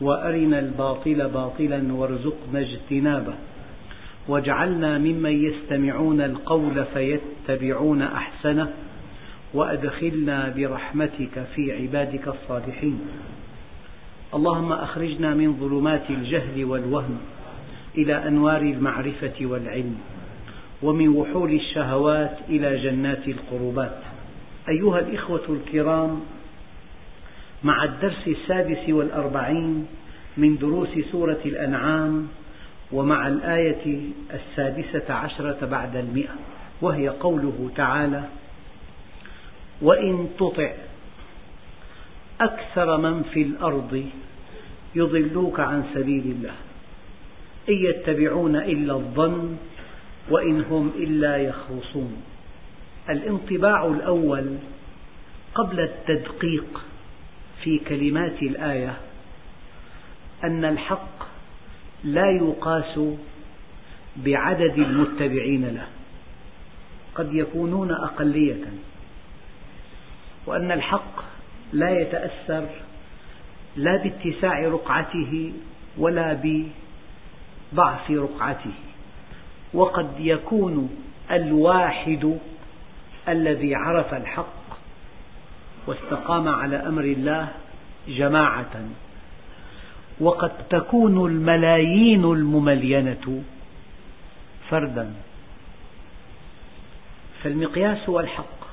وأرنا الباطل باطلا وارزقنا اجتنابه. واجعلنا ممن يستمعون القول فيتبعون أحسنه. وأدخلنا برحمتك في عبادك الصالحين. اللهم أخرجنا من ظلمات الجهل والوهم إلى أنوار المعرفة والعلم. ومن وحول الشهوات إلى جنات القربات. أيها الإخوة الكرام مع الدرس السادس والأربعين من دروس سورة الأنعام ومع الآية السادسة عشرة بعد المئة وهي قوله تعالى وإن تطع أكثر من في الأرض يضلوك عن سبيل الله إن يتبعون إلا الظن وإن هم إلا يخرصون. الانطباع الأول قبل التدقيق في كلمات الآية أن الحق لا يقاس بعدد المتبعين له قد يكونون أقلية وأن الحق لا يتأثر لا باتساع رقعته ولا بضعف رقعته وقد يكون الواحد الذي عرف الحق واستقام على أمر الله جماعة. وقد تكون الملايين المملينة فردا. فالمقياس هو الحق.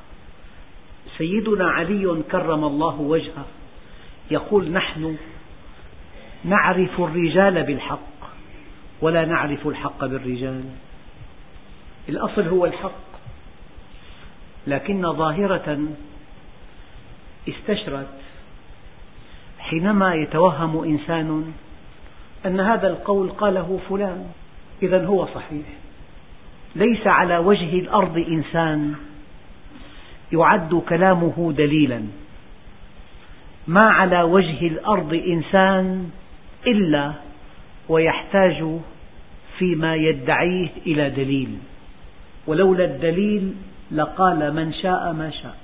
سيدنا علي كرم الله وجهه. يقول نحن نعرف الرجال بالحق ولا نعرف الحق بالرجال. الأصل هو الحق. لكن ظاهرة استشرت. حينما يتوهم إنسان أن هذا القول قاله فلان إذا هو صحيح. ليس على وجه الأرض إنسان يعد كلامه دليلا. ما على وجه الأرض إنسان إلا ويحتاج فيما يدعيه إلى دليل. ولولا الدليل لقال من شاء ما شاء.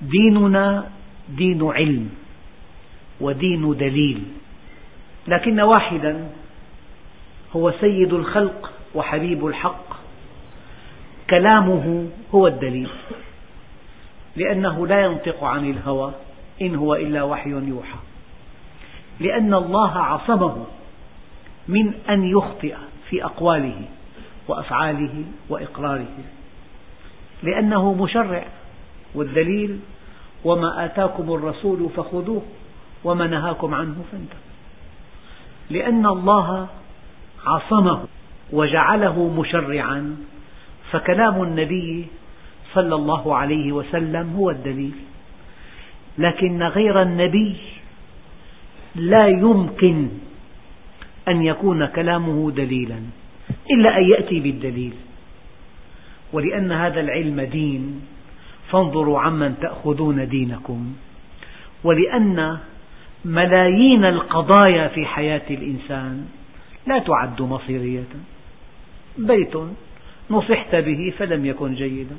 ديننا دين علم ودين دليل. لكن واحدا هو سيد الخلق وحبيب الحق. كلامه هو الدليل. لأنه لا ينطق عن الهوى إن هو إلا وحي يوحى. لأن الله عصمه من أن يخطئ في أقواله وأفعاله وإقراره. لأنه مشرع والدليل وما آتاكم الرسول فخذوه وما نهاكم عنه فانتهوا. لأن الله عصمه وجعله مشرعا فكلام النبي صلى الله عليه وسلم هو الدليل. لكن غير النبي لا يمكن أن يكون كلامه دليلا إلا أن يأتي بالدليل. ولأن هذا العلم دين فانظروا عمن تأخذون دينكم ولأن ملايين القضايا في حياة الإنسان لا تعد مصيرية. بيت نصحت به فلم يكن جيدا.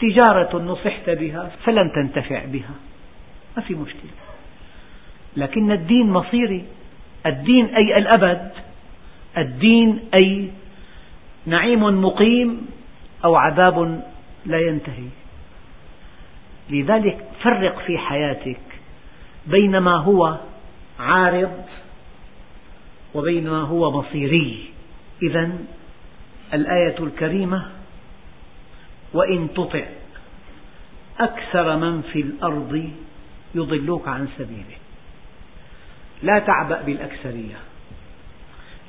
تجارة نصحت بها فلم تنتفع بها. ما في مشكلة. لكن الدين مصيري. الدين أي الأبد. الدين أي نعيم مقيم أو عذاب لا ينتهي. لذلك فرق في حياتك بين ما هو عارض وبين ما هو مصيري إذا الآية الكريمة وإن تطع أكثر من في الأرض يضلوك عن سبيله. لا تعبأ بالأكثرية.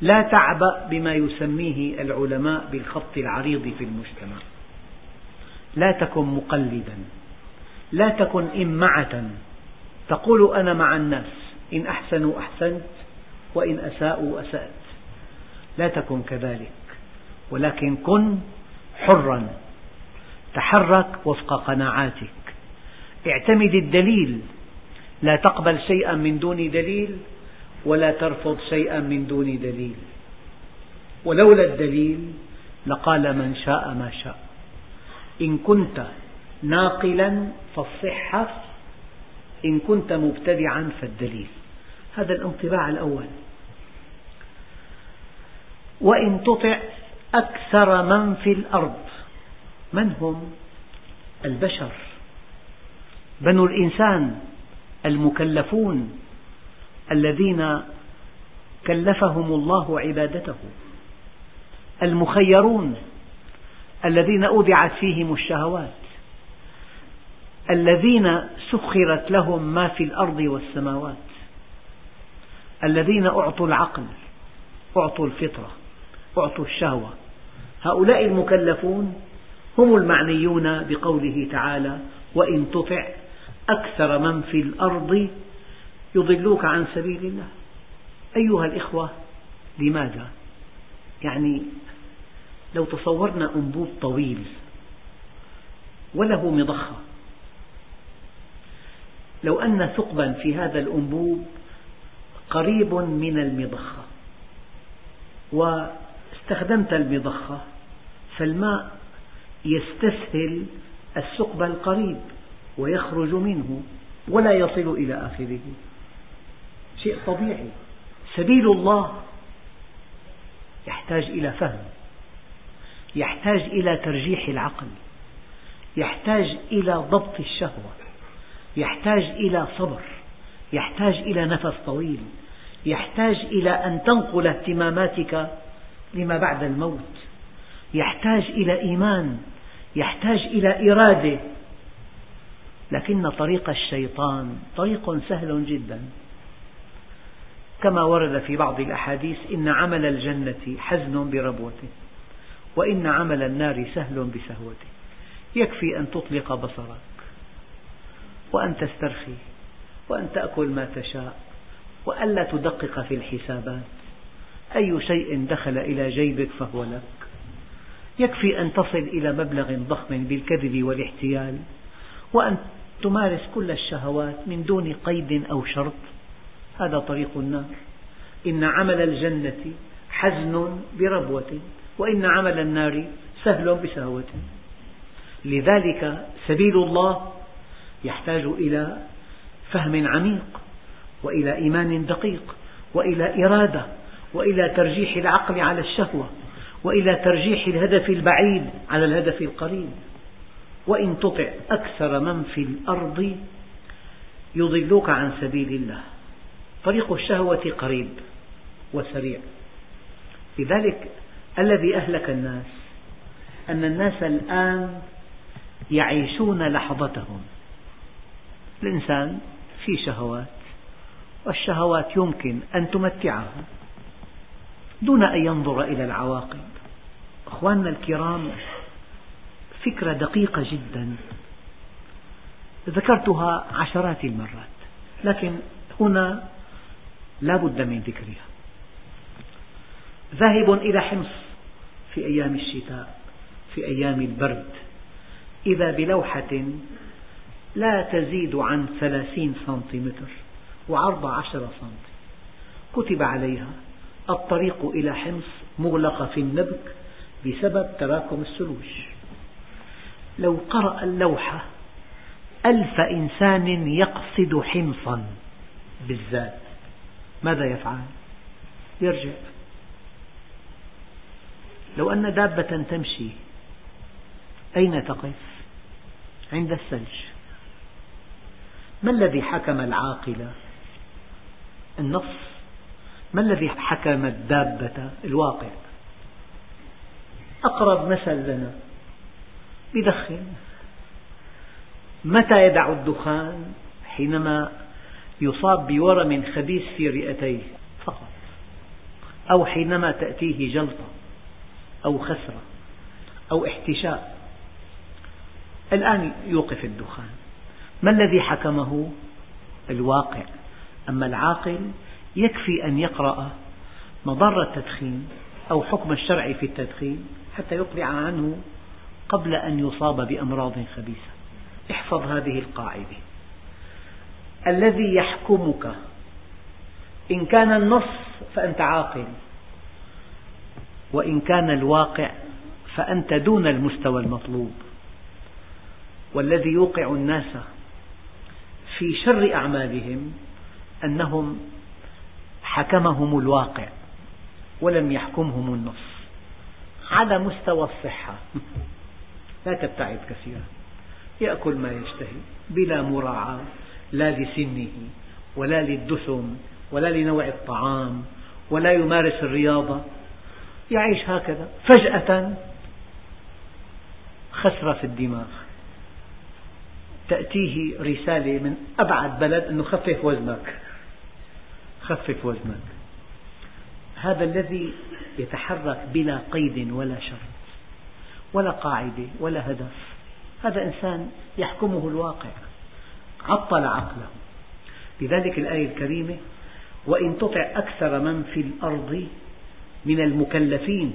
لا تعبأ بما يسميه العلماء بالخط العريض في المجتمع. لا تكن مقلدا لا تكن إمعة تقول أنا مع الناس إن أحسنوا أحسنت وإن أساءوا أسأت لا تكن كذلك ولكن كن حرا تحرك وفق قناعاتك. اعتمد الدليل لا تقبل شيئا من دون دليل ولا ترفض شيئا من دون دليل. ولولا الدليل لقال من شاء ما شاء. إن كنت ناقلا فالصحة إن كنت مبتدعا فالدليل. هذا الانطباع الأول. وإن تطع أكثر من في الأرض من هم؟ البشر. بنو الإنسان المكلفون الذين كلفهم الله عبادته. المخيرون الذين أودعت فيهم الشهوات الذين سخرت لهم ما في الأرض والسماوات الذين أعطوا العقل أعطوا الفطرة أعطوا الشهوة هؤلاء المكلفون هم المعنيون بقوله تعالى وإن تطع أكثر من في الأرض يضلوك عن سبيل الله أيها الإخوة لماذا؟ يعني لو تصورنا أنبوب طويل وله مضخة. لو أن ثقبا في هذا الأنبوب قريب من المضخة واستخدمت المضخة فالماء يستسهل الثقب القريب ويخرج منه ولا يصل إلى آخره. شيء طبيعي. سبيل الله يحتاج إلى فهم. يحتاج إلى ترجيح العقل يحتاج إلى ضبط الشهوة يحتاج إلى صبر يحتاج إلى نفس طويل يحتاج إلى أن تنقل اهتماماتك لما بعد الموت يحتاج إلى إيمان يحتاج إلى إرادة. لكن طريق الشيطان طريق سهل جدا. كما ورد في بعض الأحاديث إن عمل الجنة حزن بربوته. وإن عمل النار سهل بسهوته. يكفي أن تطلق بصرك وأن تسترخي وأن تأكل ما تشاء وألا تدقق في الحسابات. أي شيء دخل إلى جيبك فهو لك. يكفي أن تصل إلى مبلغ ضخم بالكذب والاحتيال وأن تمارس كل الشهوات من دون قيد أو شرط. هذا طريق النار. إن عمل الجنة حزن بربوة. وإن عمل النار سهل بسهوة. لذلك سبيل الله يحتاج إلى فهم عميق وإلى إيمان دقيق وإلى إرادة وإلى ترجيح العقل على الشهوة وإلى ترجيح الهدف البعيد على الهدف القريب. وإن تطع أكثر من في الأرض يضلوك عن سبيل الله. طريق الشهوة قريب وسريع. لذلك الذي أهلك الناس أن الناس الآن يعيشون لحظتهم. الإنسان في شهوات والشهوات يمكن أن تمتعه دون أن ينظر إلى العواقب. أخواننا الكرام فكرة دقيقة جدا. ذكرتها عشرات المرات لكن هنا لا بد من ذكرها. ذاهب إلى حمص. في أيام الشتاء في أيام البرد. إذا بلوحة لا تزيد عن ثلاثين سنتيمتر وعرض عشرة سنتي كتب عليها الطريق إلى حمص مغلقة في النبك بسبب تراكم الثلوج لو قرأ اللوحة ألف إنسان يقصد حمصا بالذات ماذا يفعل؟ يرجع. لو أن دابة تمشي أين تقف؟ عند الثلج ما الذي حكم العاقلة؟ النص ما الذي حكم الدابة؟ الواقع أقرب مثل لنا يدخن متى يدع الدخان؟ حينما يصاب بورم خبيث في رئتيه فقط أو حينما تأتيه جلطة أو خسرة أو احتشاء. الآن يوقف الدخان. ما الذي حكمه؟ الواقع. أما العاقل يكفي أن يقرأ مضار التدخين أو حكم الشرع في التدخين حتى يقلع عنه قبل أن يصاب بأمراض خبيثة. احفظ هذه القاعدة. الذي يحكمك إن كان النص فأنت عاقل. وإن كان الواقع فأنت دون المستوى المطلوب. والذي يوقع الناس في شر أعمالهم أنهم حكمهم الواقع ولم يحكمهم النص على مستوى الصحة. لا تبتعد كثيرا. يأكل ما يشتهي بلا مراعاة لا لسنه ولا للدسم ولا لنوع الطعام ولا يمارس الرياضة. يعيش هكذا. فجأة خسرة في الدماغ. تأتيه رسالة من أبعد بلد أنه خفف وزنك. خفف وزنك. هذا الذي يتحرك بلا قيد ولا شرط ولا قاعدة ولا هدف. هذا إنسان يحكمه الواقع. عطل عقله. لذلك الآية الكريمة وإن تطع أكثر من في الأرض من المكلفين.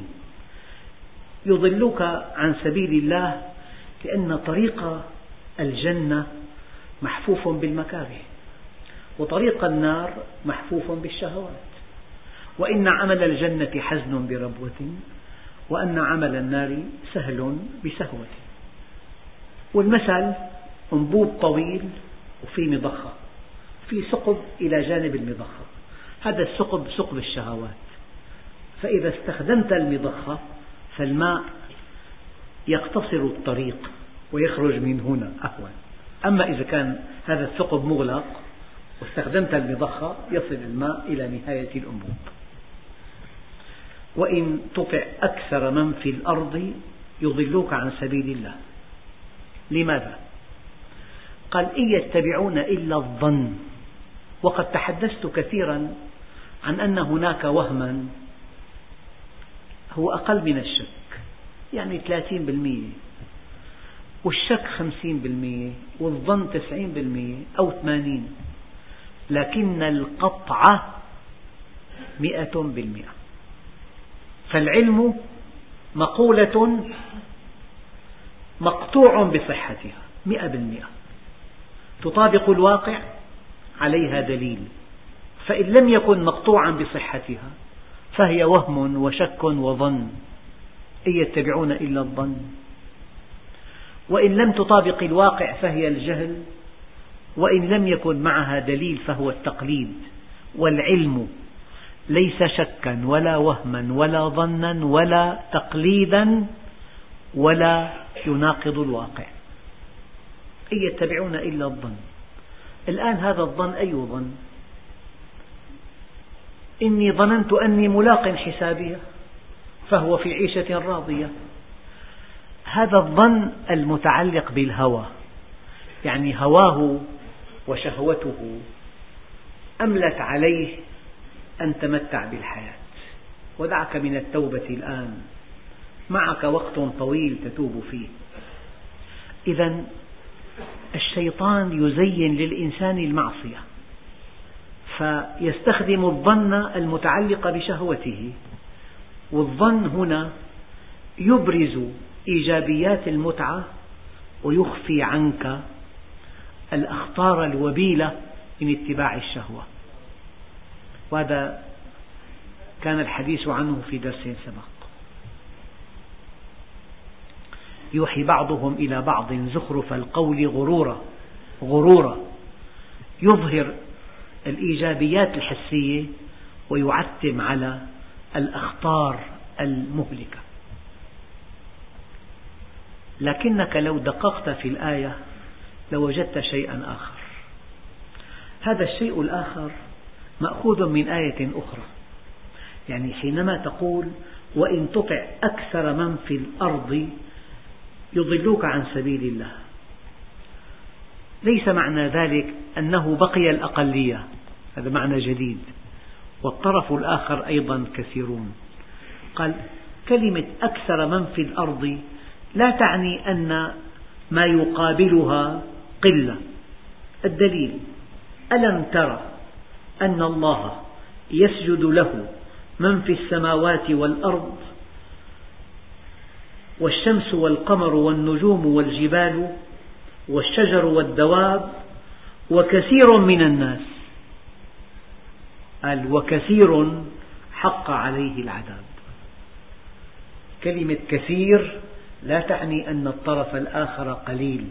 يضلوك عن سبيل الله لأن طريق الجنة محفوف بالمكاره وطريق النار محفوف بالشهوات. وإن عمل الجنة حزن بربوة وأن عمل النار سهل بسهوة. والمثل أنبوب طويل وفي مضخة في ثقب إلى جانب المضخة. هذا الثقب ثقب الشهوات. فإذا استخدمت المضخة فالماء يقتصر الطريق ويخرج من هنا أهون. أما إذا كان هذا الثقب مغلق واستخدمت المضخة يصل الماء إلى نهاية الأنبوب. وإن تطع أكثر من في الأرض يضلوك عن سبيل الله. لماذا؟ قال إن يتبعون إلا الظن. وقد تحدثت كثيرا عن أن هناك وهما هو أقل من الشك. يعني 30% والشك 50% والظن 90% أو 80% لكن القطع مئة بالمئة. فالعلم مقولة مقطوع بصحتها. مئة بالمئة. تطابق الواقع عليها دليل. فإن لم يكن مقطوعا بصحتها فهي وهم وشك وظن إن يتبعون إلا الظن. وإن لم تطابق الواقع فهي الجهل وإن لم يكن معها دليل فهو التقليد. والعلم ليس شكا ولا وهما ولا ظنا ولا تقليدا ولا يناقض الواقع. إن يتبعون إلا الظن. الآن هذا الظن أي ظن؟ إني ظننت أني ملاق حسابية فهو في عيشة راضية. هذا الظن المتعلق بالهوى يعني هواه وشهوته أملت عليه أن تمتع بالحياة. ودعك من التوبة الآن معك وقت طويل تتوب فيه. إذا الشيطان يزين للإنسان المعصية. فيستخدم الظن المتعلق بشهوته. والظن هنا يبرز إيجابيات المتعة ويخفي عنك الأخطار الوبيلة من اتباع الشهوة. وهذا كان الحديث عنه في درس سبق. يوحي بعضهم إلى بعض زخرف القول غرورا. غرورا. يظهر الإيجابيات الحسية ويعتم على الأخطار المهلكة. لكنك لو دققت في الآية لوجدت شيئا آخر. هذا الشيء الآخر مأخوذ من آية أخرى. يعني حينما تقول وإن تطع أكثر من في الأرض يضلوك عن سبيل الله. ليس معنى ذلك أنه بقي الأقلية. هذا معنى جديد. والطرف الآخر أيضا كثيرون. قال كلمة أكثر من في الأرض لا تعني أن ما يقابلها قلة. الدليل ألم تر أن الله يسجد له من في السماوات والأرض والشمس والقمر والنجوم والجبال والشجر والدواب وكثير من الناس قال وكثير حق عليه العذاب. كلمة كثير لا تعني أن الطرف الآخر قليل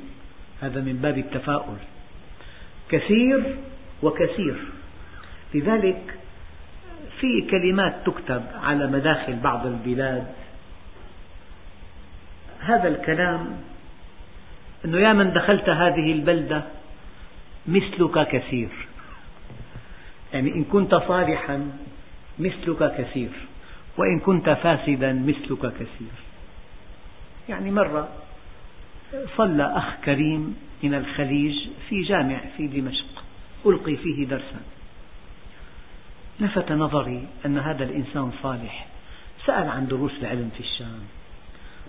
هذا من باب التفاؤل. كثير وكثير لذلك في كلمات تكتب على مداخل بعض البلاد. هذا الكلام أنه يا من دخلت هذه البلدة مثلك كثير. يعني إن كنت صالحا مثلك كثير وإن كنت فاسدا مثلك كثير. يعني مرة صلى أخ كريم من الخليج في جامع في دمشق ألقي فيه درسا. لفت نظري أن هذا الإنسان صالح. سأل عن دروس العلم في الشام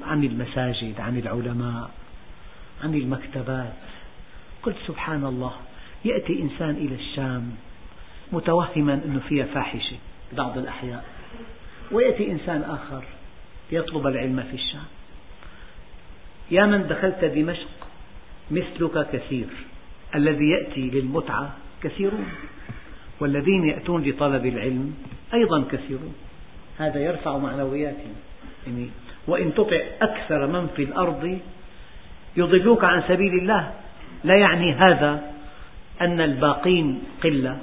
عن المساجد عن العلماء. عن المكتبات. قلت سبحان الله يأتي إنسان إلى الشام متوهما أنه فيها فاحشة بعض الأحياء ويأتي إنسان آخر يطلب العلم في الشام. يا من دخلت دمشق مثلك كثير الذي يأتي للمتعة كثيرون والذين يأتون لطلب العلم أيضا كثيرون. هذا يرفع معنوياتنا. يعني وإن تطع أكثر من في الأرض يضلوك عن سبيل الله. لا يعني هذا أن الباقين قلة.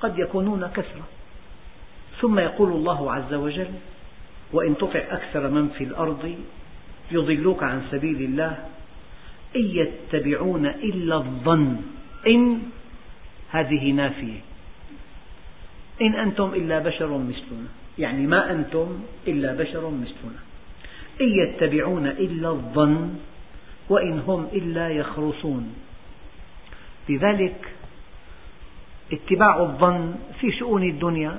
قد يكونون كثرة. ثم يقول الله عز وجل وإن تطع أكثر من في الأرض يضلوك عن سبيل الله. إن يتبعون إلا الظن. إن هذه نافية. إن أنتم إلا بشر مثلنا. يعني ما أنتم إلا بشر مثلنا. إن يتبعون إلا الظن وإن هم إلا يخرصون. لذلك اتباع الظن في شؤون الدنيا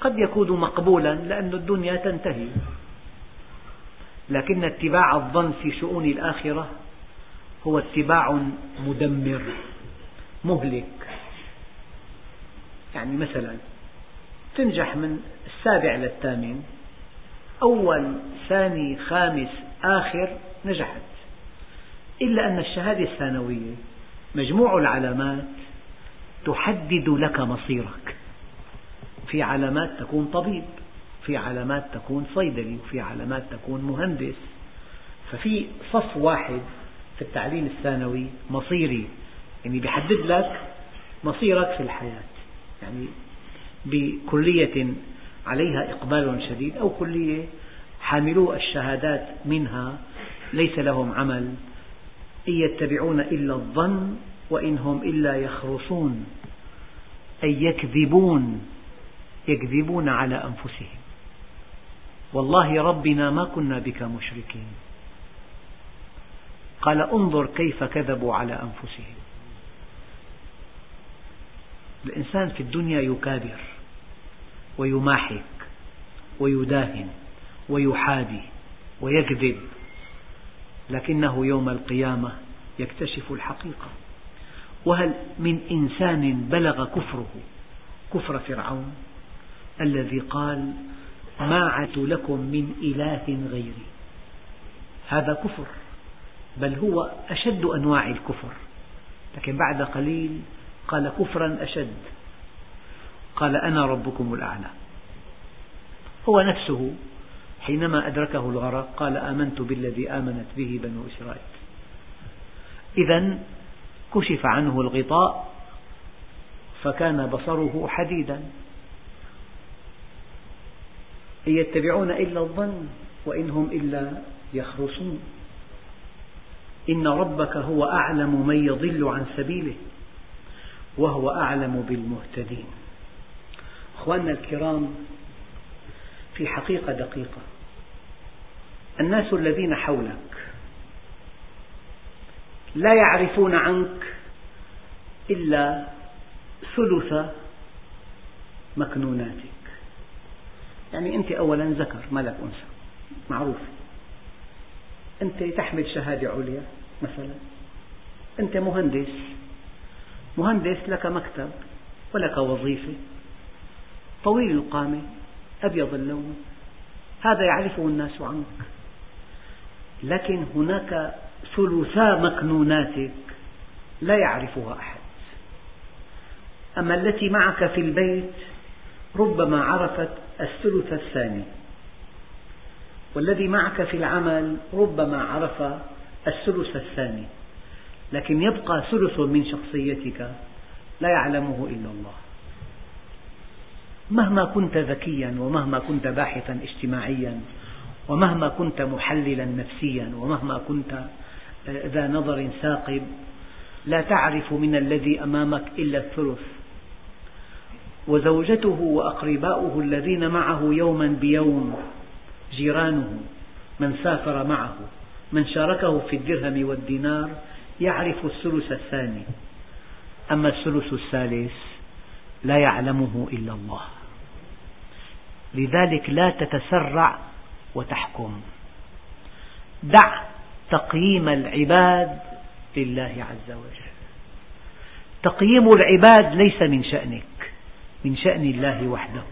قد يكون مقبولا لأن الدنيا تنتهي. لكن اتباع الظن في شؤون الآخرة هو اتباع مدمر مهلك. يعني مثلا تنجح من السابع للثامن أول ثاني خامس آخر نجحت. إلا أن الشهادة الثانوية مجموع العلامات تحدد لك مصيرك. في علامات تكون طبيب في علامات تكون صيدلي وفي علامات تكون مهندس. ففي صف واحد في التعليم الثانوي مصيري يعني بيحدد لك مصيرك في الحياة. يعني بكلية عليها إقبال شديد أو كلية حاملو الشهادات منها ليس لهم عمل. إن يتبعون إلا الظن وإن هم إلا يخرصون أي يكذبون يكذبون على أنفسهم. والله ربنا ما كنا بك مشركين. قال انظر كيف كذبوا على أنفسهم. الإنسان في الدنيا يكابر ويماحك ويداهن ويحابي ويكذب. لكنه يوم القيامة يكتشف الحقيقة. وهل من إنسان بلغ كفره كفر فرعون؟ الذي قال ما عدت لكم من إله غيري. هذا كفر بل هو أشد أنواع الكفر. لكن بعد قليل قال كفرا أشد. قال أنا ربكم الأعلى. هو نفسه حينما أدركه الغرق قال آمنت بالذي آمنت به بنو إسرائيل. إذا كشف عنه الغطاء فكان بصره حديدا. إن يتبعون إلا الظن وإن هم إلا يخرصون. إن ربك هو أعلم من يضل عن سبيله وهو أعلم بالمهتدين. أخواننا الكرام في حقيقة دقيقة. الناس الذين حولك لا يعرفون عنك إلا ثلث مكنوناتك. يعني أنت أولا ذكر ما لك أنثى معروف. أنت تحمل شهادة عليا مثلا. أنت مهندس. مهندس لك مكتب ولك وظيفة. طويل القامة أبيض اللون. هذا يعرفه الناس عنك. لكن هناك ثلثا مكنوناتك لا يعرفها أحد. أما التي معك في البيت ربما عرفت الثلث الثاني والذي معك في العمل ربما عرف الثلث الثاني لكن يبقى ثلث من شخصيتك لا يعلمه إلا الله. مهما كنت ذكيا ومهما كنت باحثا اجتماعيا ومهما كنت محللا نفسيا ومهما كنت آه، ذا نظر ثاقب لا تعرف من الذي أمامك إلا الثلث. وزوجته وأقرباؤه الذين معه يوما بيوم جيرانه من سافر معه من شاركه في الدرهم والدينار يعرف الثلث الثاني. أما الثلث الثالث لا يعلمه إلا الله. لذلك لا تتسرع وتحكم. دع تقييم العباد لله عز وجل. تقييم العباد ليس من شأنك من شأن الله وحده.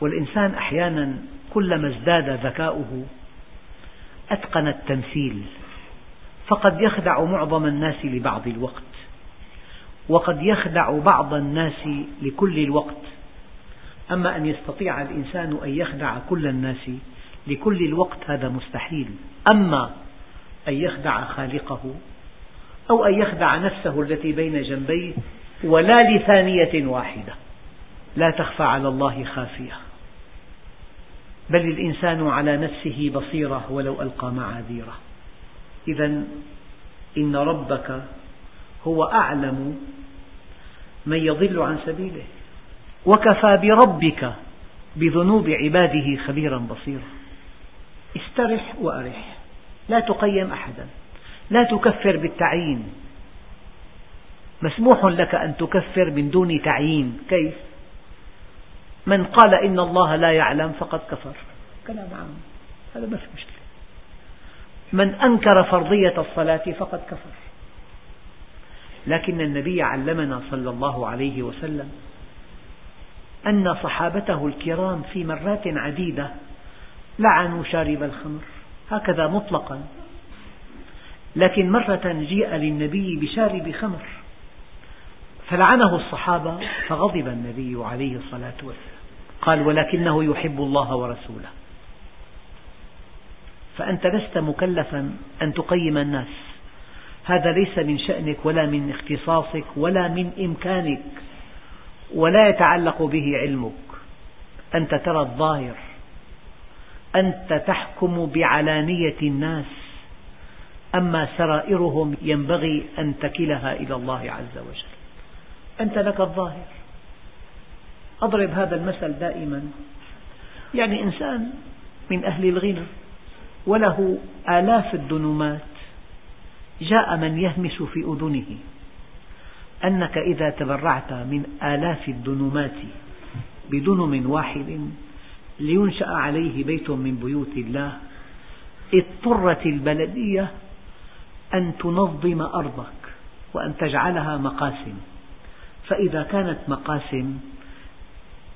والإنسان أحيانا كلما ازداد ذكاؤه أتقن التمثيل فقد يخدع معظم الناس لبعض الوقت وقد يخدع بعض الناس لكل الوقت. أما أن يستطيع الإنسان أن يخدع كل الناس لكل الوقت هذا مستحيل. أما أن يخدع خالقه أو أن يخدع نفسه التي بين جنبيه ولا لثانية واحدة. لا تخفى على الله خافية. بل الإنسان على نفسه بصيرة ولو ألقى معاذيره. إذا إن ربك هو أعلم من يضل عن سبيله. وكفى بربك بذنوب عباده خبيرا بصيرا. استرح وأرح. لا تقيم أحدا. لا تكفر بالتعيين. مسموح لك أن تكفر من دون تعيين. كيف؟ من قال إن الله لا يعلم فقد كفر. كلام عام. هذا ما في مشكلة. من أنكر فرضية الصلاة فقد كفر. لكن النبي علمنا صلى الله عليه وسلم أن صحابته الكرام في مرات عديدة لعنوا شارب الخمر. هكذا مطلقا. لكن مرة جيء للنبي بشارب خمر فلعنه الصحابة فغضب النبي عليه الصلاة والسلام. قال ولكنه يحب الله ورسوله. فأنت لست مكلفا أن تقيم الناس. هذا ليس من شأنك ولا من اختصاصك ولا من إمكانك ولا يتعلق به علمك. أنت ترى الظاهر. أنت تحكم بعلانية الناس. أما سرائرهم ينبغي أن تكلها إلى الله عز وجل. أنت لك الظاهر. أضرب هذا المثل دائما. يعني إنسان من أهل الغنى وله آلاف الدنومات جاء من يهمس في أذنه. أنك إذا تبرعت من آلاف الدنومات بدنم واحد لينشأ عليه بيت من بيوت الله اضطرت البلدية أن تنظم أرضك وأن تجعلها مقاسم. فإذا كانت مقاسم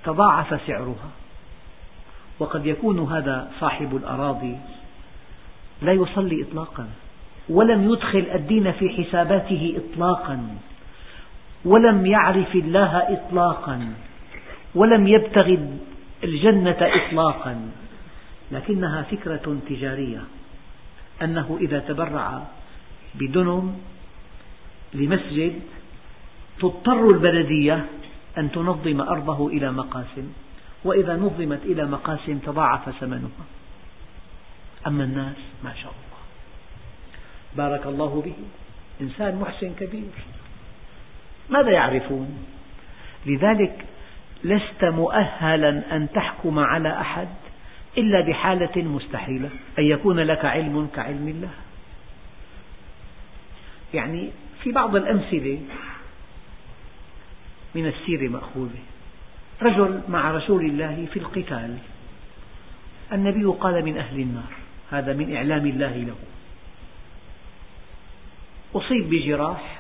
تضاعف سعرها. وقد يكون هذا صاحب الأراضي لا يصلي إطلاقا ولم يدخل الدين في حساباته إطلاقا. ولم يعرف الله إطلاقا ولم يبتغي الجنة إطلاقا. لكنها فكرة تجارية أنه إذا تبرع بدنم لمسجد تضطر البلدية أن تنظم أرضه إلى مقاسم وإذا نظمت إلى مقاسم تضاعف ثمنها. أما الناس ما شاء الله. بارك الله به. إنسان محسن كبير. ماذا يعرفون؟ لذلك لست مؤهلا أن تحكم على أحد إلا بحالة مستحيلة أن يكون لك علم كعلم الله. يعني في بعض الأمثلة من السيرة مأخوذة. رجل مع رسول الله في القتال. النبي قال من أهل النار هذا من إعلام الله له. أصيب بجراح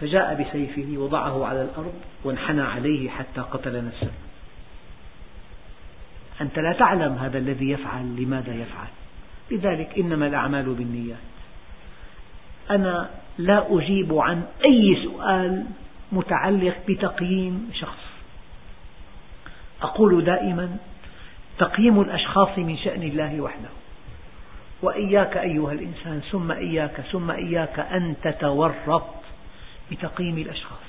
فجاء بسيفه وضعه على الأرض وانحنى عليه حتى قتل نفسه. أنت لا تعلم هذا الذي يفعل لماذا يفعل؟ لذلك إنما الأعمال بالنيات. أنا لا أجيب عن أي سؤال متعلق بتقييم شخص. أقول دائما تقييم الأشخاص من شأن الله وحده. وإياك أيها الإنسان ثم إياك ثم إياك أن تتورط بتقييم الأشخاص.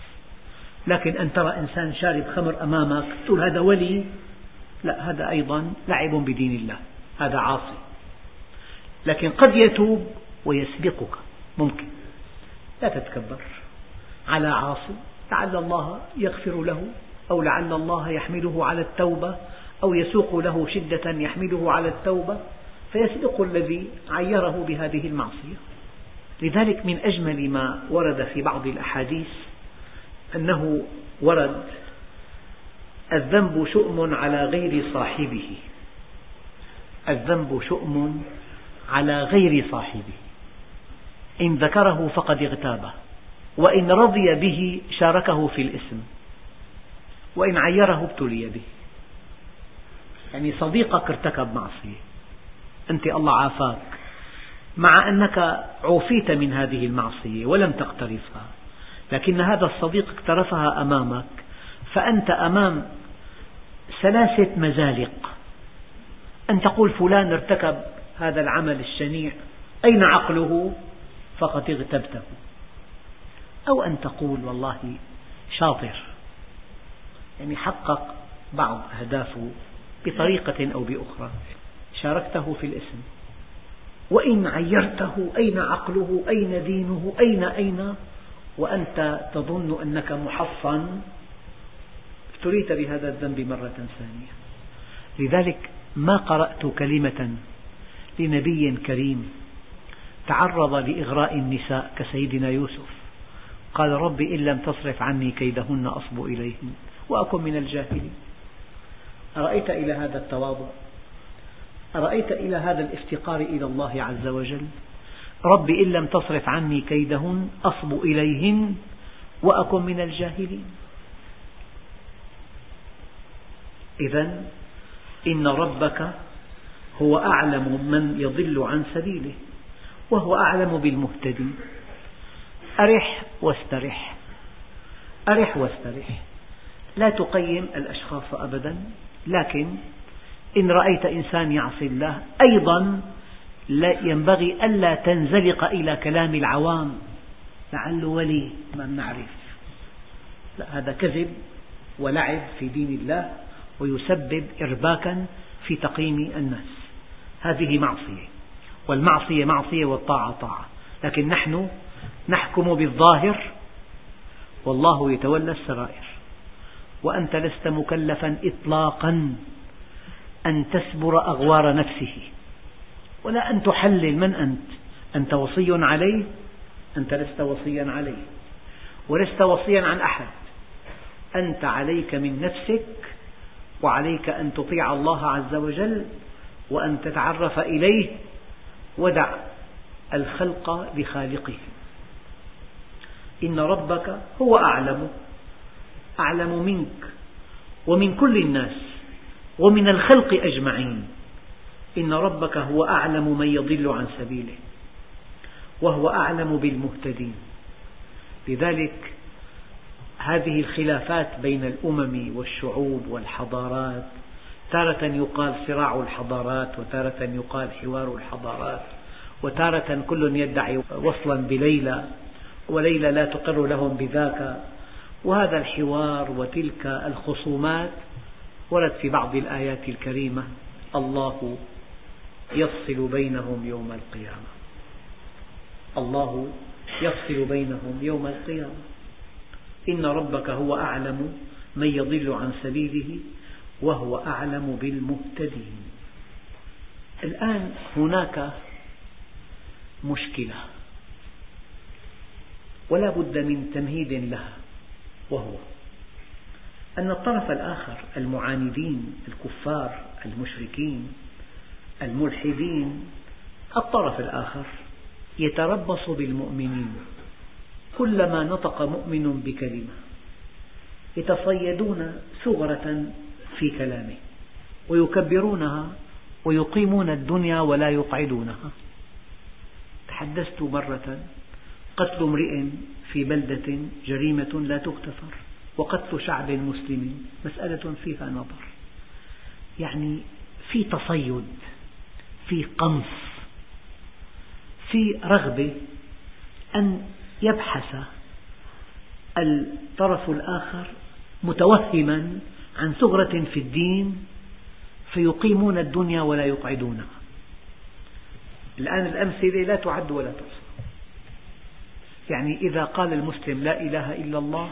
لكن أن ترى إنسان شارب خمر أمامك تقول هذا ولي؟ لا هذا أيضا لعب بدين الله. هذا عاصي. لكن قد يتوب ويسبقك. ممكن. لا تتكبر. على عاصي. لعل الله يغفر له أو لعل الله يحمله على التوبة أو يسوق له شدة يحمله على التوبة. فيسبق الذي عيره بهذه المعصية. لذلك من أجمل ما ورد في بعض الأحاديث أنه ورد الذنب شؤم على غير صاحبه. الذنب شؤم على غير صاحبه. إن ذكره فقد اغتابه وإن رضي به شاركه في الإثم وإن عيره ابتلي به. يعني صديقك ارتكب معصية أنت الله عافاك. مع أنك عوفيت من هذه المعصية ولم تقترفها. لكن هذا الصديق اقترفها أمامك فأنت أمام ثلاثة مزالق. أن تقول فلان ارتكب هذا العمل الشنيع أين عقله؟ فقد اغتبته. أو أن تقول والله شاطر يعني حقق بعض أهدافه بطريقة أو بأخرى. شاركته في الإثم وإن عيرته أين عقله أين دينه أين أين؟ وأنت تظن أنك محصن. ابتليت بهذا الذنب مرة ثانية. لذلك ما قرأت كلمة لنبي كريم تعرض لإغراء النساء كسيدنا يوسف. قال رب إن لم تصرف عني كيدهن أصب إليهن وأكن من الجاهلين. أرأيت إلى هذا التواضع؟ أرأيت إلى هذا الافتقار إلى الله عز وجل؟ رب إن لم تصرف عني كيدهن أصب إليهن وأكن من الجاهلين. إذا إن ربك هو أعلم من يضل عن سبيله وهو أعلم بالمهتدين أرح واسترح. أرح واسترح. لا تقيم الأشخاص أبدا لكن إن رأيت إنسان يعصي الله أيضا ينبغي ألا تنزلق إلى كلام العوام لعله ولي ما نعرف. لا هذا كذب ولعب في دين الله ويسبب إرباكا في تقييم الناس. هذه معصية والمعصية معصية والطاعة طاعة. لكن نحن نحكم بالظاهر والله يتولى السرائر. وأنت لست مكلفا إطلاقا. أن تسبر أغوار نفسه. ولا أن تحلل من أنت. أنت وصي عليه أنت لست وصيا عليه. ولست وصيا عن أحد. أنت عليك من نفسك وعليك أن تطيع الله عز وجل وأن تتعرف إليه. ودع الخلق بخالقهم إن ربك هو أعلم أعلم منك ومن كل الناس. ومن الخلق أجمعين. إن ربك هو أعلم من يضل عن سبيله وهو أعلم بالمهتدين. لذلك هذه الخلافات بين الأمم والشعوب والحضارات تارة يقال صراع الحضارات وتارة يقال حوار الحضارات وتارة كل يدعي وصلا بليلى وليلى لا تقر لهم بذاك. وهذا الحوار وتلك الخصومات ورد في بعض الآيات الكريمة الله يفصل بينهم يوم القيامة. الله يفصل بينهم يوم القيامة. إن ربك هو أعلم من يضل عن سبيله وهو أعلم بالمهتدين. الآن هناك مشكلة ولا بد من تمهيد لها وهو أن الطرف الآخر المعاندين الكفار المشركين الملحدين الطرف الآخر يتربص بالمؤمنين. كلما نطق مؤمن بكلمة يتصيدون ثغرة في كلامه ويكبرونها ويقيمون الدنيا ولا يقعدونها. تحدثت مرة قتل امرئ في بلدة جريمة لا تغتفر وقتل شعب مسلم مسألة فيها نظر. يعني في تصيد في قنص في رغبة أن يبحث الطرف الآخر متوهما عن ثغرة في الدين فيقيمون الدنيا ولا يقعدونها. الآن الأمثلة لا تعد ولا تحصى. يعني إذا قال المسلم لا إله إلا الله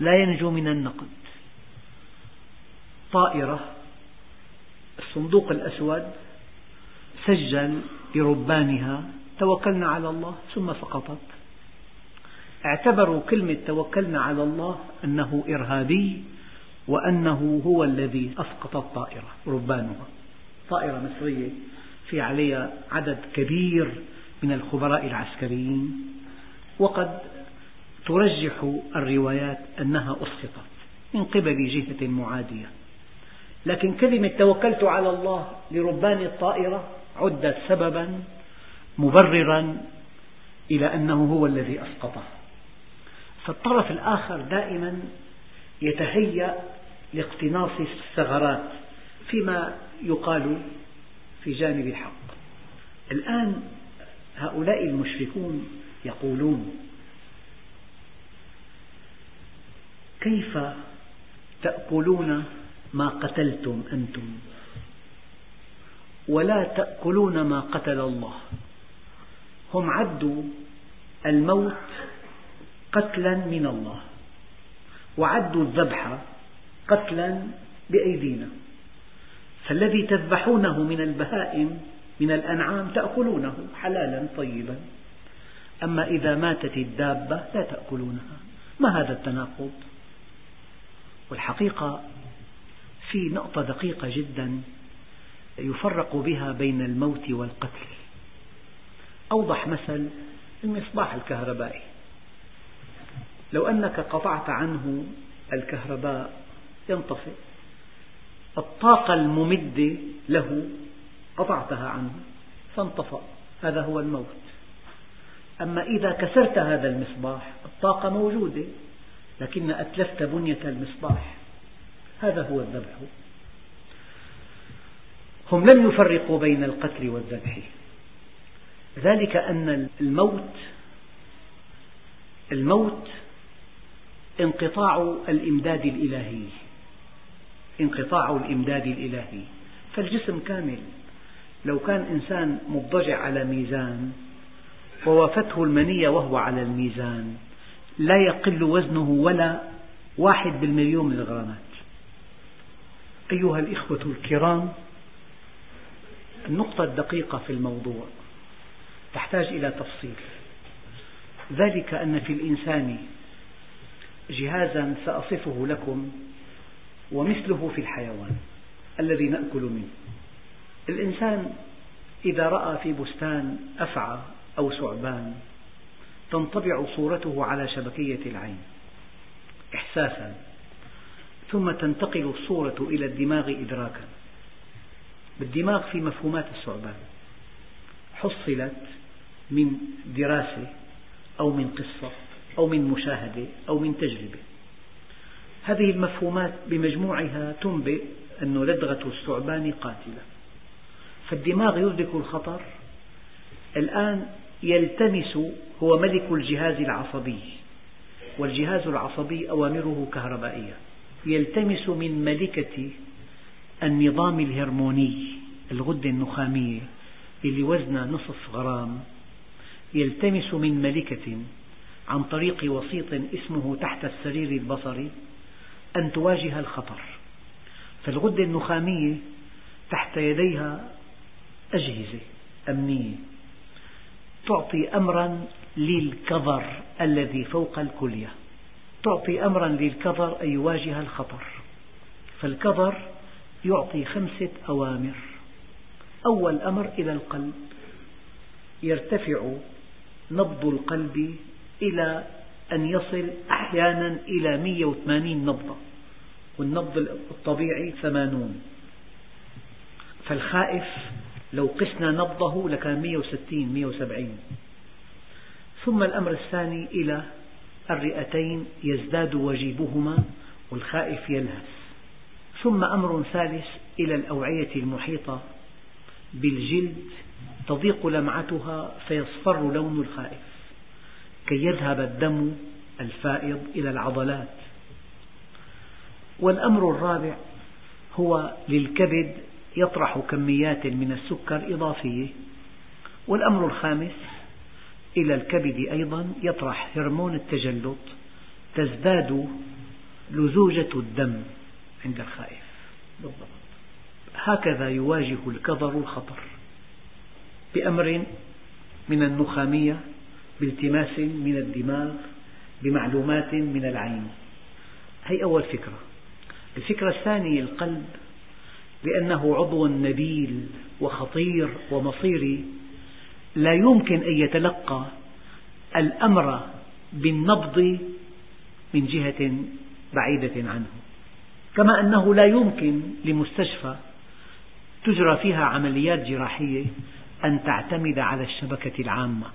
لا ينجو من النقد. طائرة الصندوق الأسود سجل بربانها توكلنا على الله ثم سقطت. اعتبروا كلمة توكلنا على الله أنه إرهابي وأنه هو الذي أسقط الطائرة ربانها. طائرة مصرية في عليها عدد كبير من الخبراء العسكريين. وقد ترجح الروايات أنها أسقطت من قبل جهة معادية. لكن كلمة توكلت على الله لربان الطائرة عدت سببا مبررا إلى أنه هو الذي أسقطه. فالطرف الآخر دائما يتهيأ لاقتناص الثغرات فيما يقال في جانب الحق. الآن هؤلاء المشركون يقولون كيف تأكلون ما قتلتم أنتم؟ ولا تأكلون ما قتل الله. هم عدوا الموت قتلا من الله. وعدوا الذبح قتلا بأيدينا. فالذي تذبحونه من البهائم من الأنعام تأكلونه حلالا طيبا. أما إذا ماتت الدابة لا تأكلونها. ما هذا التناقض؟ والحقيقة في نقطة دقيقة جدا يفرق بها بين الموت والقتل. أوضح مثل المصباح الكهربائي. لو أنك قطعت عنه الكهرباء ينطفئ. الطاقة الممدة له قطعتها عنه فانطفأ. هذا هو الموت. أما إذا كسرت هذا المصباح الطاقة موجودة. لكن أتلفت بنية المصباح. هذا هو الذبح. هم لم يفرقوا بين القتل والذبح. ذلك أن الموت الموت انقطاع الإمداد الإلهي. انقطاع الإمداد الإلهي. فالجسم كامل. لو كان إنسان مضطجع على ميزان ووافته المنية وهو على الميزان لا يقل وزنه ولا واحد بالمليون من الغرامات. أيها الإخوة الكرام النقطة الدقيقة في الموضوع تحتاج إلى تفصيل. ذلك أن في الإنسان جهازا سأصفه لكم ومثله في الحيوان الذي نأكل منه. الإنسان إذا رأى في بستان أفعى أو ثعبان تنطبع صورته على شبكية العين إحساسا ثم تنتقل الصورة إلى الدماغ إدراكا. بالدماغ في مفهومات الثعبان. حصلت من دراسة أو من قصة أو من مشاهدة أو من تجربة. هذه المفهومات بمجموعها تنبئ أن لدغة الثعبان قاتلة. فالدماغ يدرك الخطر. الآن يلتمس هو ملك الجهاز العصبي والجهاز العصبي أوامره كهربائية. يلتمس من ملكة النظام الهرموني الغدة النخامية اللي وزنها نصف غرام. يلتمس من ملكة عن طريق وسيط اسمه تحت السرير البصري أن تواجه الخطر. فالغدة النخامية تحت يديها أجهزة أمنية. تعطي أمرا للكظر الذي فوق الكلية. تعطي أمرا للكظر أن يواجه الخطر. فالكظر يعطي خمسة أوامر. أول أمر إلى القلب. يرتفع نبض القلب إلى أن يصل أحيانا إلى 180 نبضة والنبض الطبيعي ثمانون. فالخائف لو قسنا نبضه لكان 160 170 ثم الأمر الثاني إلى الرئتين يزداد وجيبهما والخائف يلهث. ثم أمر ثالث إلى الأوعية المحيطة بالجلد تضيق لمعتها فيصفر لون الخائف كي يذهب الدم الفائض إلى العضلات. والأمر الرابع هو للكبد يطرح كميات من السكر إضافية. والأمر الخامس إلى الكبد أيضا يطرح هرمون التجلط تزداد لزوجة الدم عند الخائف. بالضبط هكذا يواجه الكظر الخطر بأمر من النخامية بالتماس من الدماغ بمعلومات من العين. هي أول فكرة. الفكرة الثانية القلب. لأنه عضو نبيل وخطير ومصيري لا يمكن أن يتلقى الأمر بالنبض من جهة بعيدة عنه. كما أنه لا يمكن لمستشفى تجرى فيها عمليات جراحية أن تعتمد على الشبكة العامة.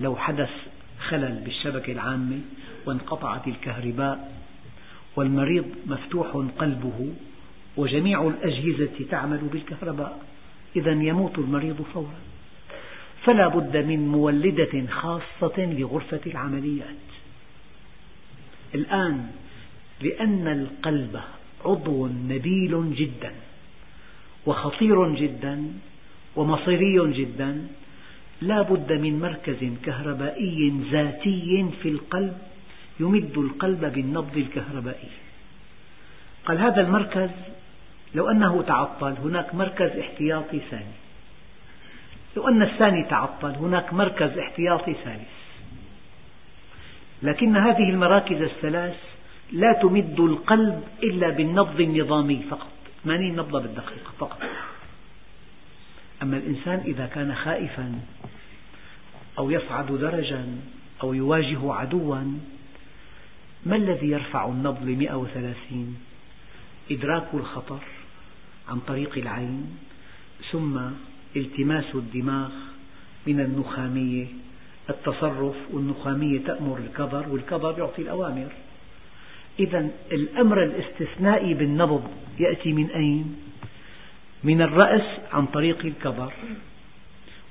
لو حدث خلل بالشبكة العامة وانقطعت الكهرباء والمريض مفتوح قلبه وجميع الأجهزة تعمل بالكهرباء. إذا يموت المريض فورا. فلا بد من مولدة خاصة لغرفة العمليات. الآن لأن القلب عضو نبيل جدا وخطير جدا ومصيري جدا لا بد من مركز كهربائي ذاتي في القلب يمد القلب بالنبض الكهربائي. قال هذا المركز لو أنه تعطل هناك مركز احتياطي ثاني. لو أن الثاني تعطل هناك مركز احتياطي ثالث. لكن هذه المراكز الثلاث لا تمد القلب إلا بالنبض النظامي فقط. 80 نبضة بالدقيقة فقط. أما الإنسان إذا كان خائفا أو يصعد درجا أو يواجه عدوا ما الذي يرفع النبض ل 130 إدراك الخطر. عن طريق العين ثم التماس الدماغ من النخامية. التصرف والنخامية تأمر الكظر والكظر يعطي الأوامر. إذا الأمر الاستثنائي بالنبض يأتي من أين؟ من الرأس عن طريق الكظر.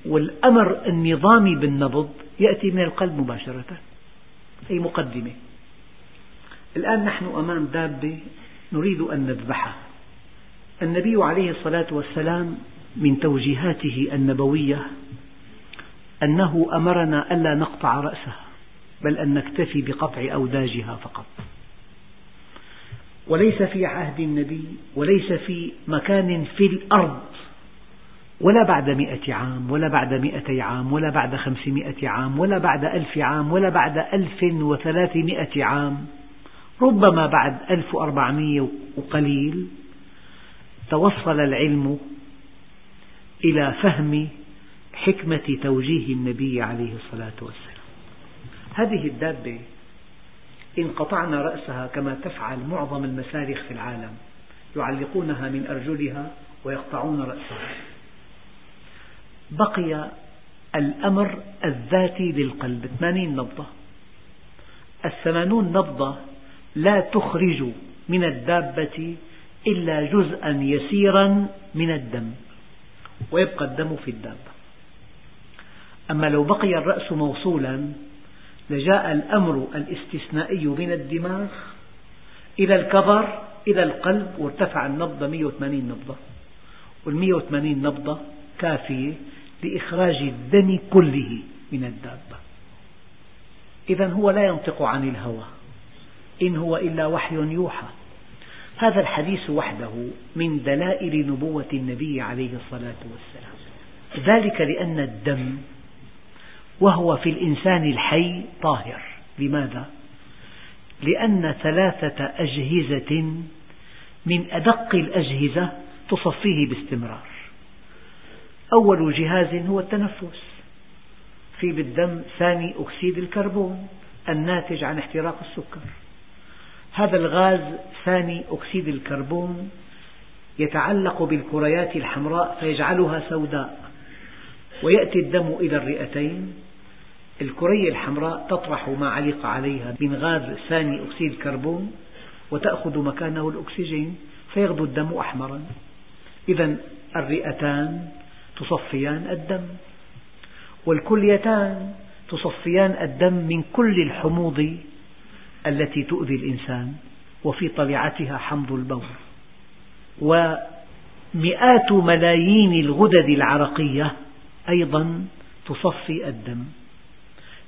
والأمر النظامي بالنبض يأتي من القلب مباشرة هي مقدمة. الآن نحن أمام دابة نريد أن نذبحها. النبي عليه الصلاة والسلام من توجيهاته النبوية أنه أمرنا ألا نقطع رأسها بل أن نكتفي بقطع أوداجها فقط. وليس في عهد النبي وليس في مكان في الأرض ولا بعد مئة عام ولا بعد مئتي عام ولا بعد خمسمائة عام ولا بعد ألف عام ولا بعد ألف وثلاثمائة عام ربما بعد ألف وأربعمائة وقليل. توصل العلم إلى فهم حكمة توجيه النبي عليه الصلاة والسلام. هذه الدابة إن قطعنا رأسها كما تفعل معظم المسالخ في العالم يعلقونها من أرجلها ويقطعون رأسها. بقي الأمر الذاتي للقلب. 80 نبضة. الثمانون نبضة لا تخرج من الدابة إلا جزءا يسيرا من الدم ويبقى الدم في الدابة أما لو بقي الرأس موصولا لجاء الأمر الاستثنائي من الدماغ إلى الكظر إلى القلب وارتفع النبض 180 نبضة. وال 180 نبضة كافية لإخراج الدم كله من الدابة. إذا هو لا ينطق عن الهوى إن هو إلا وحي يوحى. هذا الحديث وحده من دلائل نبوة النبي عليه الصلاة والسلام. ذلك لأن الدم وهو في الإنسان الحي طاهر. لماذا؟ لأن ثلاثة أجهزة من أدق الأجهزة تصفيه باستمرار. أول جهاز هو التنفس. في بالدم ثاني أكسيد الكربون الناتج عن احتراق السكر. هذا الغاز ثاني أكسيد الكربون يتعلق بالكريات الحمراء فيجعلها سوداء ويأتي الدم إلى الرئتين. الكرية الحمراء تطرح ما علق عليها من غاز ثاني أكسيد الكربون وتأخذ مكانه الأكسجين فيغدو الدم أحمرا. إذا الرئتان تصفيان الدم والكليتان تصفيان الدم من كل الحموض التي تؤذي الإنسان وفي طبيعتها حمض البول. ومئات ملايين الغدد العرقية أيضا تصفي الدم.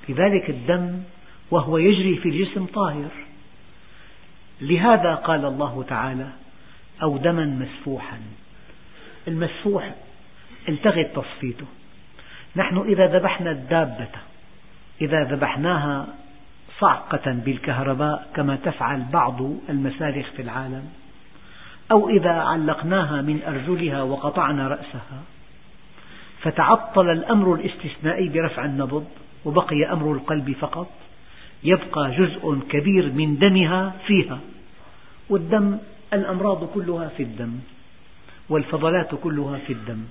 لذلك الدم وهو يجري في الجسم طاهر. لهذا قال الله تعالى أو دما مسفوحا. المسفوح التغت تصفيته نحن إذا ذبحنا الدابة إذا ذبحناها صعقة بالكهرباء كما تفعل بعض المسالخ في العالم أو إذا علقناها من أرجلها وقطعنا رأسها. فتعطل الأمر الاستثنائي برفع النبض وبقي أمر القلب فقط. يبقى جزء كبير من دمها فيها والدم الأمراض كلها في الدم والفضلات كلها في الدم.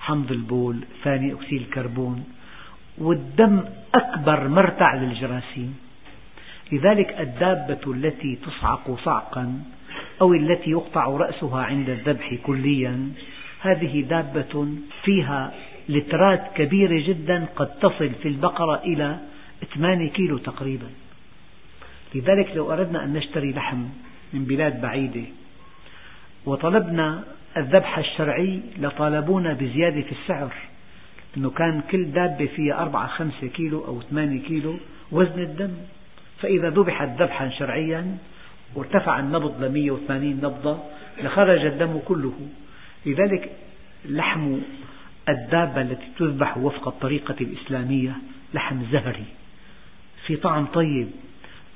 حمض البول ثاني أكسيد الكربون والدم أكبر مرتع للجراثيم. لذلك الدابة التي تصعق صعقا أو التي يقطع رأسها عند الذبح كليا هذه دابة فيها لترات كبيرة جدا قد تصل في البقرة إلى 8 كيلو تقريبا. لذلك لو أردنا أن نشتري لحم من بلاد بعيدة وطلبنا الذبح الشرعي لطالبونا بزيادة في السعر أنه كان كل دابة فيها أربعة خمسة كيلو أو ثمانية كيلو وزن الدم. فإذا ذبحت ذبحا شرعيا وارتفع النبض ل 180 نبضة لخرج الدم كله. لذلك لحم الدابة التي تذبح وفق الطريقة الإسلامية لحم زهري. في طعم طيب.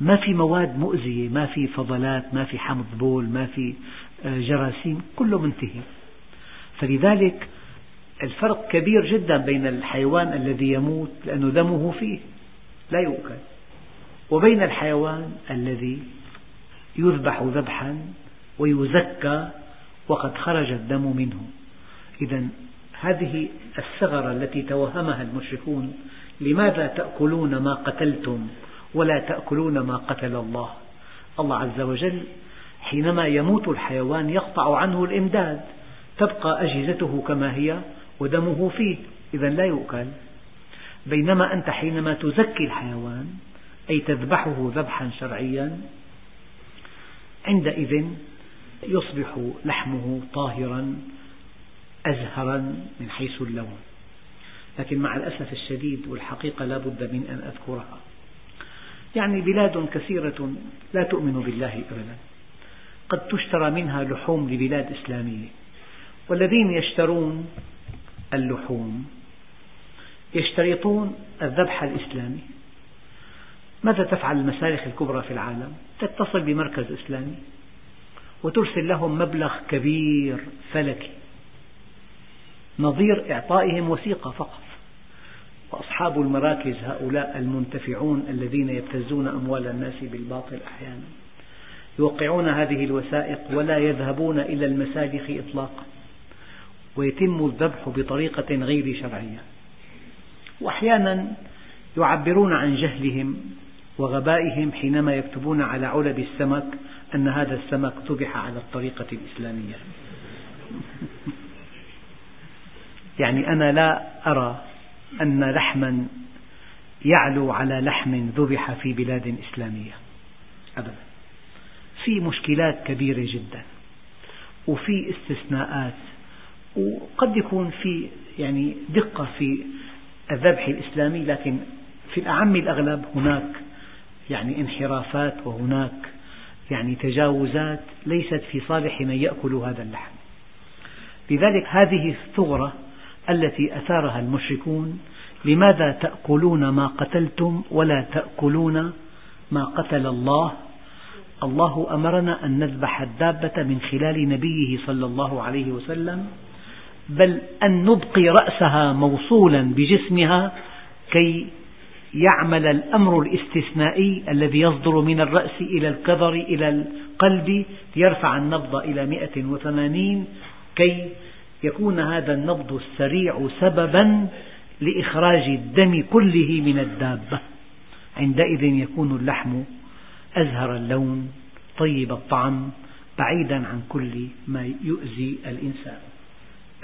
ما في مواد مؤذية ما في فضلات ما في حمض بول ما في آه، جراثيم كله منتهي. فلذلك الفرق كبير جدا بين الحيوان الذي يموت لأن دمه فيه لا يؤكل. وبين الحيوان الذي يذبح ذبحا ويزكى وقد خرج الدم منه. إذا هذه الثغرة التي توهمها المشركون لماذا تأكلون ما قتلتم ولا تأكلون ما قتل الله؟ الله عز وجل حينما يموت الحيوان يقطع عنه الإمداد تبقى أجهزته كما هي ودمه فيه إذا لا يؤكل. بينما أنت حينما تزكي الحيوان أي تذبحه ذبحا شرعيا عندئذ يصبح لحمه طاهرا أزهرا من حيث اللون. لكن مع الأسف الشديد والحقيقة لا بد من أن أذكرها. يعني بلاد كثيرة لا تؤمن بالله أبدا. قد تشترى منها لحوم لبلاد إسلامية. والذين يشترون اللحوم يشترطون الذبح الإسلامي. ماذا تفعل المسالخ الكبرى في العالم؟ تتصل بمركز إسلامي وترسل لهم مبلغ كبير فلكي. نظير إعطائهم وثيقة فقط. وأصحاب المراكز هؤلاء المنتفعون الذين يبتزون أموال الناس بالباطل أحيانا يوقعون هذه الوثائق ولا يذهبون إلى المسالخ إطلاقا. ويتم الذبح بطريقة غير شرعية. وأحيانا يعبرون عن جهلهم وغبائهم حينما يكتبون على علب السمك أن هذا السمك ذبح على الطريقة الإسلامية. يعني أنا لا أرى أن لحما يعلو على لحم ذبح في بلاد إسلامية. أبدا. في مشكلات كبيرة جدا وفي استثناءات وقد يكون في يعني دقة في الذبح الإسلامي لكن في الأعم الأغلب هناك يعني انحرافات وهناك يعني تجاوزات ليست في صالح من يأكل هذا اللحم. لذلك هذه الثغرة التي أثارها المشركون لماذا تأكلون ما قتلتم ولا تأكلون ما قتل الله؟ الله أمرنا أن نذبح الدابة من خلال نبيه صلى الله عليه وسلم بل أن نبقي رأسها موصولا بجسمها كي يعمل الأمر الاستثنائي الذي يصدر من الرأس إلى الكظر إلى القلب ليرفع النبض إلى 180 كي يكون هذا النبض السريع سببا لإخراج الدم كله من الدابة. عندئذ يكون اللحم أزهر اللون طيب الطعم بعيدا عن كل ما يؤذي الإنسان.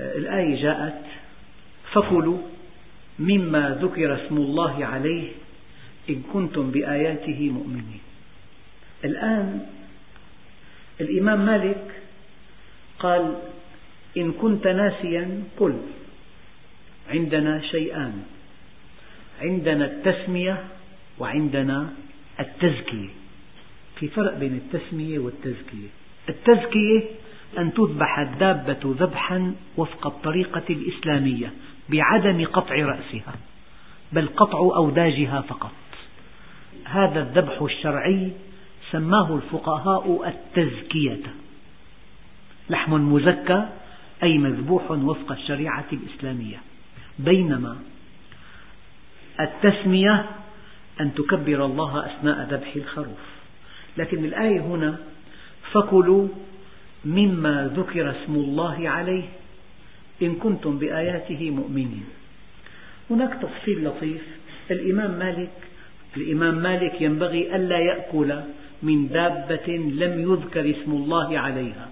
الآية جاءت فكلوا مما ذكر اسم الله عليه إن كنتم بآياته مؤمنين. الآن الإمام مالك قال إن كنت ناسيا قل عندنا شيئان عندنا التسمية وعندنا التزكية. في فرق بين التسمية والتزكية. التزكية أن تذبح الدابة ذبحا وفق الطريقة الإسلامية. بعدم قطع رأسها بل قطع أوداجها فقط. هذا الذبح الشرعي سماه الفقهاء التزكية. لحم مزكى أي مذبوح وفق الشريعة الإسلامية. بينما التسمية أن تكبر الله أثناء ذبح الخروف. لكن الآية هنا فكلوا مما ذكر اسم الله عليه إن كنتم بآياته مؤمنين. هناك تفصيل لطيف. الإمام مالك الإمام مالك ينبغي ألا يأكل من دابة لم يذكر اسم الله عليها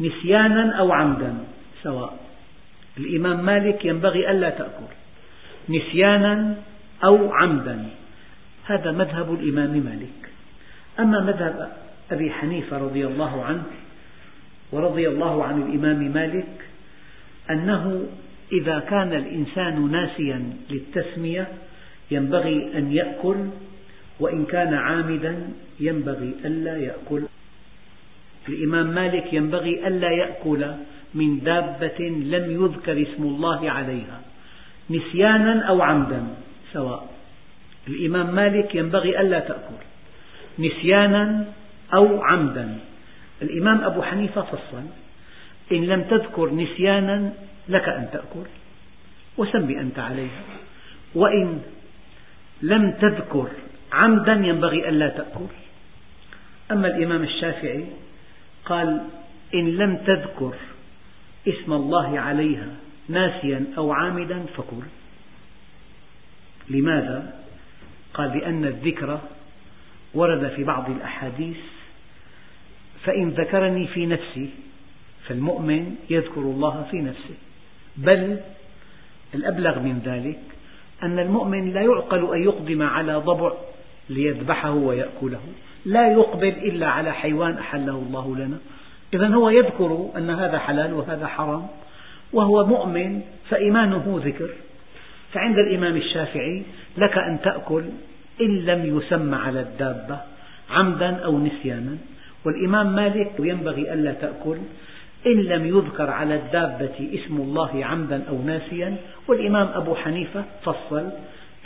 نسيانا أو عمدا سواء. الإمام مالك ينبغي ألا تأكل نسيانا أو عمدا. هذا مذهب الإمام مالك. أما مذهب أبي حنيفة رضي الله عنه ورضي الله عن الإمام مالك أنه إذا كان الإنسان ناسيا للتسمية ينبغي أن يأكل وإن كان عامدا ينبغي ألا يأكل. الإمام مالك ينبغي ألا يأكل من دابة لم يذكر اسم الله عليها نسيانا أو عمدا سواء. الإمام مالك ينبغي ألا تأكل نسيانا أو عمدا. الإمام أبو حنيفة فصل إن لم تذكر نسيانا لك أن تأكل وسم أنت عليها. وإن لم تذكر عمدا ينبغي ألا تأكل. أما الإمام الشافعي قال إن لم تذكر اسم الله عليها ناسيا أو عامدا فكل. لماذا؟ قال لأن الذكر ورد في بعض الأحاديث فإن ذكرني في نفسي فالمؤمن يذكر الله في نفسه. بل الأبلغ من ذلك أن المؤمن لا يعقل أن يقدم على ضبع ليذبحه ويأكله. لا يقبل إلا على حيوان أحله الله لنا. إذا هو يذكر أن هذا حلال وهذا حرام. وهو مؤمن فإيمانه ذكر. فعند الإمام الشافعي لك أن تأكل إن لم يسم على الدابة عمدا أو نسيانا. والإمام مالك ينبغي ألا تأكل إن لم يذكر على الدابة اسم الله عمدا أو ناسيا والإمام أبو حنيفة فصل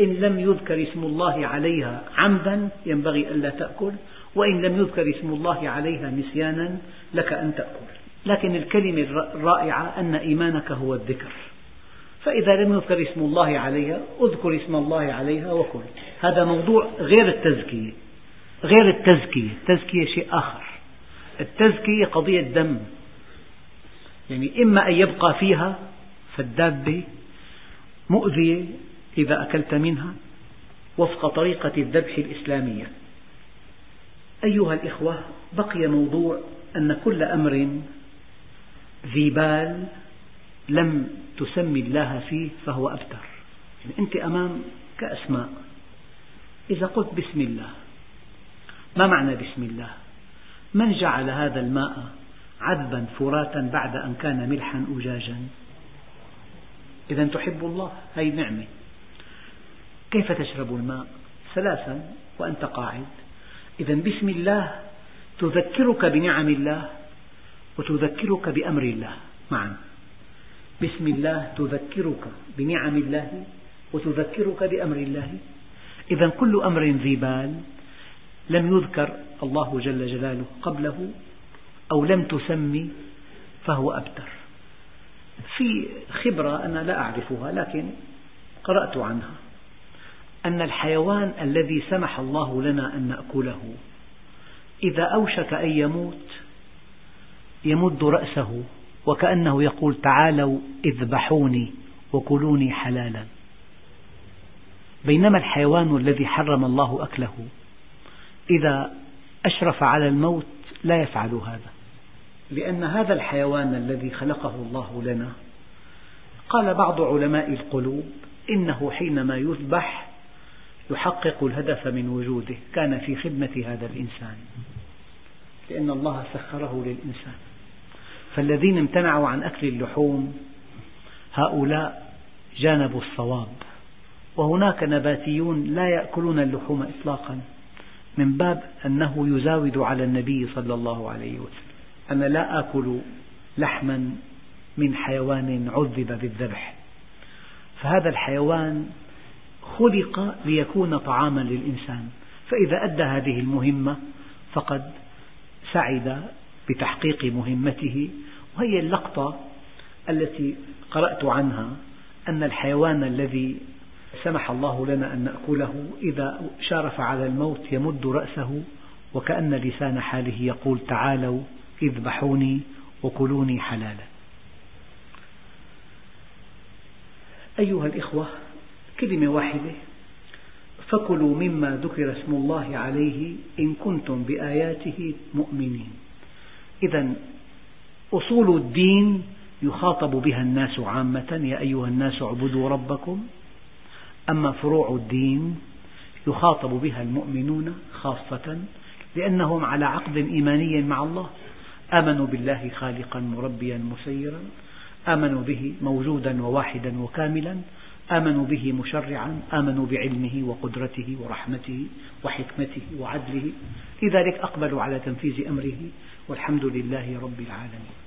إن لم يذكر اسم الله عليها عمدا ينبغي ألا تأكل وإن لم يذكر اسم الله عليها نسيانا لك أن تأكل. لكن الكلمة الرائعة أن إيمانك هو الذكر. فإذا لم يذكر اسم الله عليها اذكر اسم الله عليها وكل. هذا موضوع غير التزكية غير التزكية. التزكية شيء آخر. التزكية قضية دم. يعني إما أن يبقى فيها فالدابة مؤذية إذا أكلت منها وفق طريقة الذبح الإسلامية. أيها الإخوة بقي موضوع أن كل أمر ذي بال لم تسمي الله فيه فهو أبتر. يعني أنت أمام كأسماء. إذا قلت بسم الله ما معنى بسم الله؟ من جعل هذا الماء عذبا فراتا بعد أن كان ملحا أجاجا. إذا تحب الله هذه نعمة. كيف تشرب الماء؟ ثلاثا وأنت قاعد. إذا بسم الله تذكرك بنعم الله وتذكرك بأمر الله. معا. بسم الله تذكرك بنعم الله وتذكرك بأمر الله. إذا كل أمر ذي بال لم يذكر الله جل جلاله قبله. أو لم تسمي فهو أبتر. في خبرة أنا لا أعرفها لكن قرأت عنها. أن الحيوان الذي سمح الله لنا أن نأكله إذا أوشك أن يموت يمد رأسه وكأنه يقول تعالوا اذبحوني وكلوني حلالا. بينما الحيوان الذي حرم الله أكله إذا أشرف على الموت لا يفعل هذا. لأن هذا الحيوان الذي خلقه الله لنا قال بعض علماء القلوب إنه حينما يذبح يحقق الهدف من وجوده كان في خدمة هذا الإنسان. لأن الله سخره للإنسان. فالذين امتنعوا عن أكل اللحوم هؤلاء جانبوا الصواب. وهناك نباتيون لا يأكلون اللحوم إطلاقا من باب أنه يزاود على النبي صلى الله عليه وسلم. أنا لا آكل لحما من حيوان عذب بالذبح. فهذا الحيوان خلق ليكون طعاما للإنسان. فإذا أدى هذه المهمة فقد سعد بتحقيق مهمته وهي اللقطة التي قرأت عنها أن الحيوان الذي سمح الله لنا أن نأكله إذا شارف على الموت يمد رأسه وكأن لسان حاله يقول تعالوا اذبحوني وكلوني حلالا. أيها الإخوة كلمة واحدة. فكلوا مما ذكر اسم الله عليه إن كنتم بآياته مؤمنين. إذا أصول الدين يخاطب بها الناس عامة. يا أيها الناس اعبدوا ربكم. أما فروع الدين يخاطب بها المؤمنون خاصة لأنهم على عقد إيماني مع الله. آمنوا بالله خالقا مربيا مسيرا آمنوا به موجودا وواحدا وكاملا آمنوا به مشرعا آمنوا بعلمه وقدرته ورحمته وحكمته وعدله. لذلك أقبلوا على تنفيذ أمره والحمد لله رب العالمين.